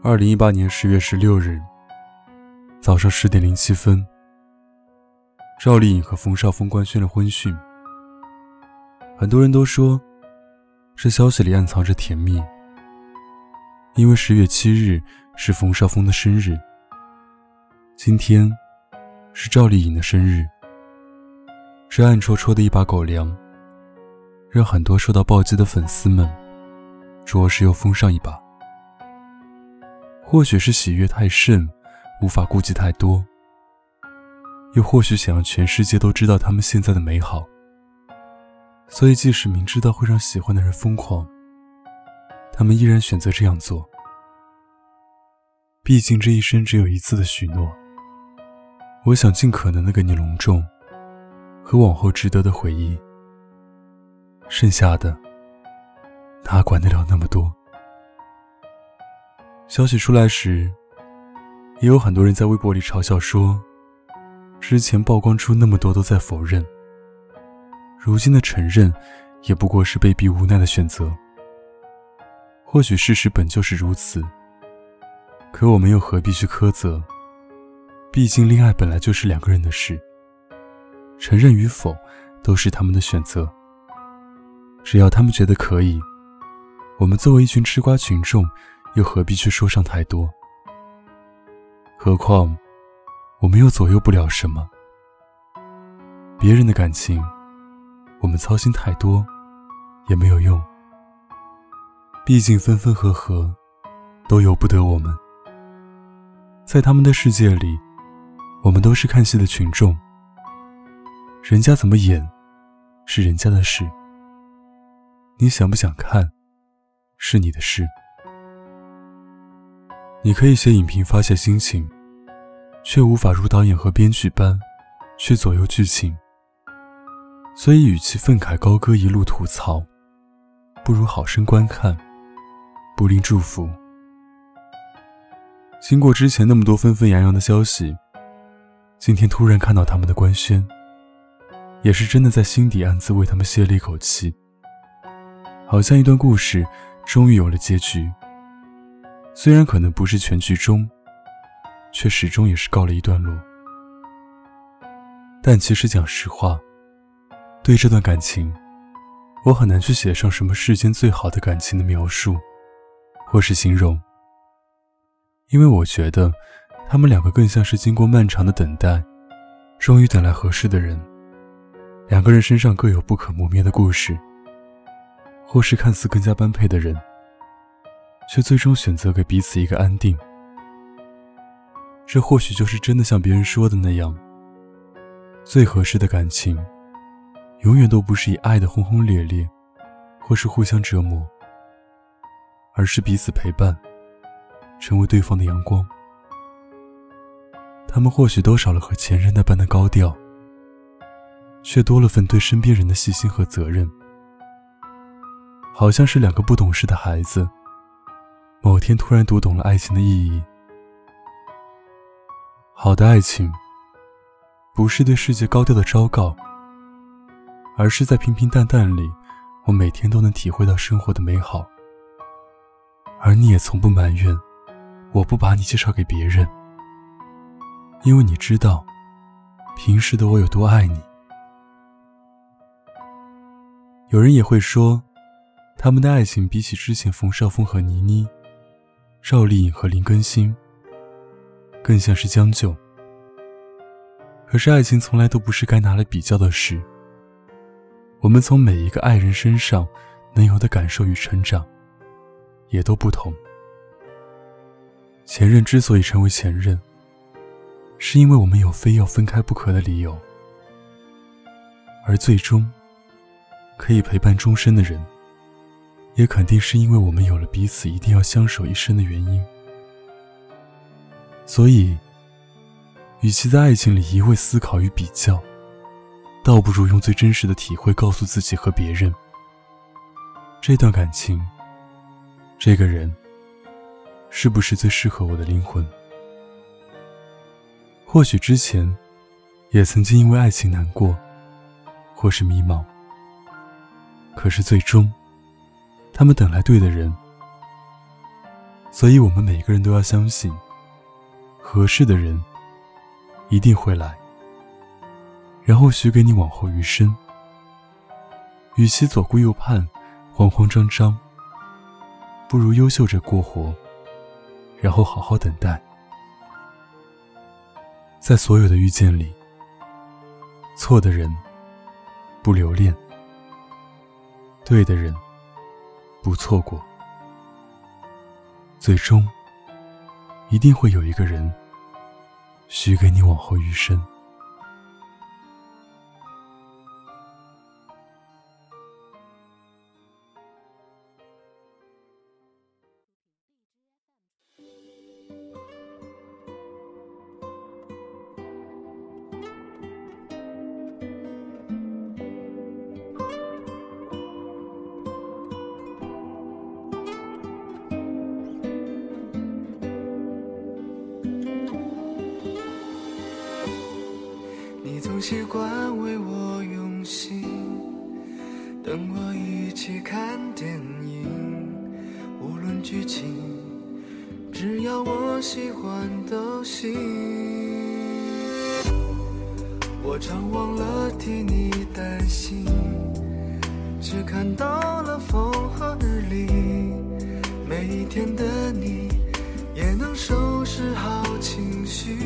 二零一八年十月十六日早上十点零七分，赵丽颖和冯绍峰官宣了婚讯。很多人都说，这消息里暗藏着甜蜜，因为十月七日是冯绍峰的生日，今天是赵丽颖的生日。这暗戳戳的一把狗粮，让很多受到暴击的粉丝们，着实又疯上一把。或许是喜悦太甚，无法顾及太多；又或许想让全世界都知道他们现在的美好，所以即使明知道会让喜欢的人疯狂，他们依然选择这样做。毕竟这一生只有一次的许诺，我想尽可能的给你隆重。和往后值得的回忆，剩下的哪管得了那么多？消息出来时，也有很多人在微博里嘲笑说，之前曝光出那么多都在否认，如今的承认也不过是被逼无奈的选择。或许事实本就是如此，可我们又何必去苛责？毕竟恋爱本来就是两个人的事。承认与否，都是他们的选择。只要他们觉得可以，我们作为一群吃瓜群众，又何必去说上太多？何况，我们又左右不了什么。别人的感情，我们操心太多，也没有用。毕竟分分合合，都由不得我们。在他们的世界里，我们都是看戏的群众。人家怎么演，是人家的事。你想不想看，是你的事。你可以写影评发泄心情，却无法如导演和编剧般去左右剧情。所以，与其愤慨高歌一路吐槽，不如好生观看，不吝祝福。经过之前那么多纷纷扬扬的消息，今天突然看到他们的官宣。也是真的在心底暗自为他们泄了一口气，好像一段故事终于有了结局。虽然可能不是全剧终，却始终也是告了一段落。但其实讲实话，对这段感情，我很难去写上什么世间最好的感情的描述，或是形容，因为我觉得他们两个更像是经过漫长的等待，终于等来合适的人。两个人身上各有不可磨灭的故事，或是看似更加般配的人，却最终选择给彼此一个安定。这或许就是真的像别人说的那样，最合适的感情，永远都不是以爱的轰轰烈烈，或是互相折磨，而是彼此陪伴，成为对方的阳光。他们或许都少了和前任那般的高调。却多了份对身边人的细心和责任，好像是两个不懂事的孩子，某天突然读懂了爱情的意义。好的爱情，不是对世界高调的昭告，而是在平平淡淡里，我每天都能体会到生活的美好。而你也从不埋怨，我不把你介绍给别人，因为你知道，平时的我有多爱你。有人也会说，他们的爱情比起之前冯绍峰和倪妮、赵丽颖和林更新，更像是将就。可是爱情从来都不是该拿来比较的事。我们从每一个爱人身上能有的感受与成长，也都不同。前任之所以成为前任，是因为我们有非要分开不可的理由，而最终。可以陪伴终身的人，也肯定是因为我们有了彼此一定要相守一生的原因。所以，与其在爱情里一味思考与比较，倒不如用最真实的体会告诉自己和别人：这段感情，这个人，是不是最适合我的灵魂？或许之前，也曾经因为爱情难过，或是迷茫。可是最终，他们等来对的人，所以，我们每个人都要相信，合适的人一定会来，然后许给你往后余生。与其左顾右盼、慌慌张张，不如优秀着过活，然后好好等待。在所有的遇见里，错的人不留恋，对的人不错过。最终，一定会有一个人许给你往后余生。习惯为我用心，等我一起看电影，无论剧情，只要我喜欢都行。我常忘了替你担心，只看到了风和日丽。每一天的你，也能收拾好情绪。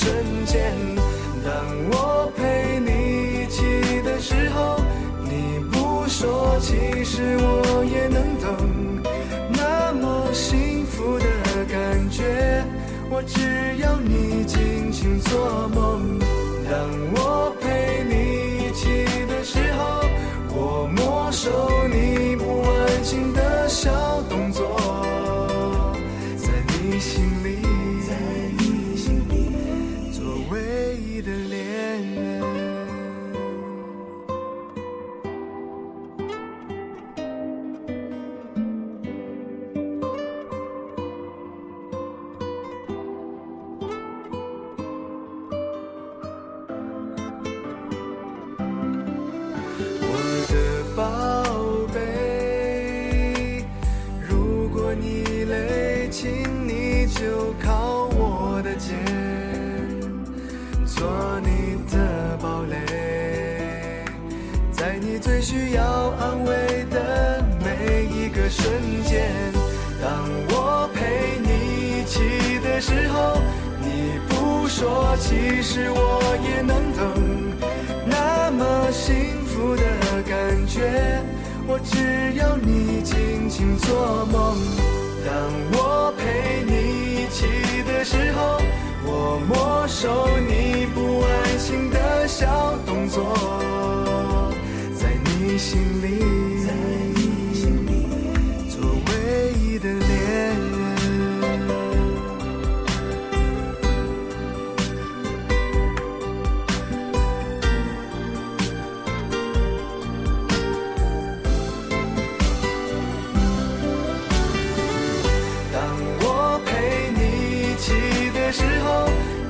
瞬间，当我陪你一起的时候，你不说，其实我也能懂。那么幸福的感觉，我只要你尽情做梦。当我最需要安慰的每一个瞬间，当我陪你一起的时候，你不说，其实我也能懂。那么幸福的感觉，我只要你尽情做梦。当我陪你一起的时候，我没收你不安心的小动作。心里，做唯一的恋人。当我陪你一起的时候，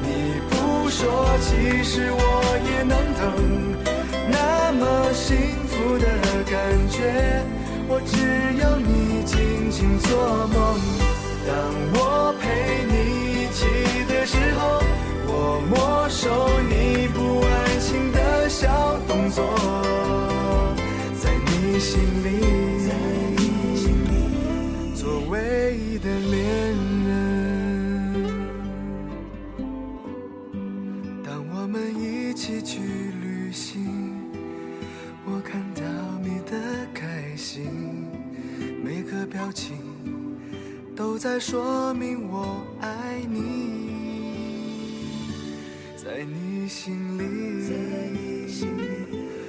你不说，其实我也能等。那么幸。的感觉，我只要你尽情做梦。当我陪你一起的时候，我没收你不安心的小动作，在你心里，做唯一的恋人。当我们一起去旅行。我看到你的开心，每个表情都在说明我爱你。在你心里，在你心里。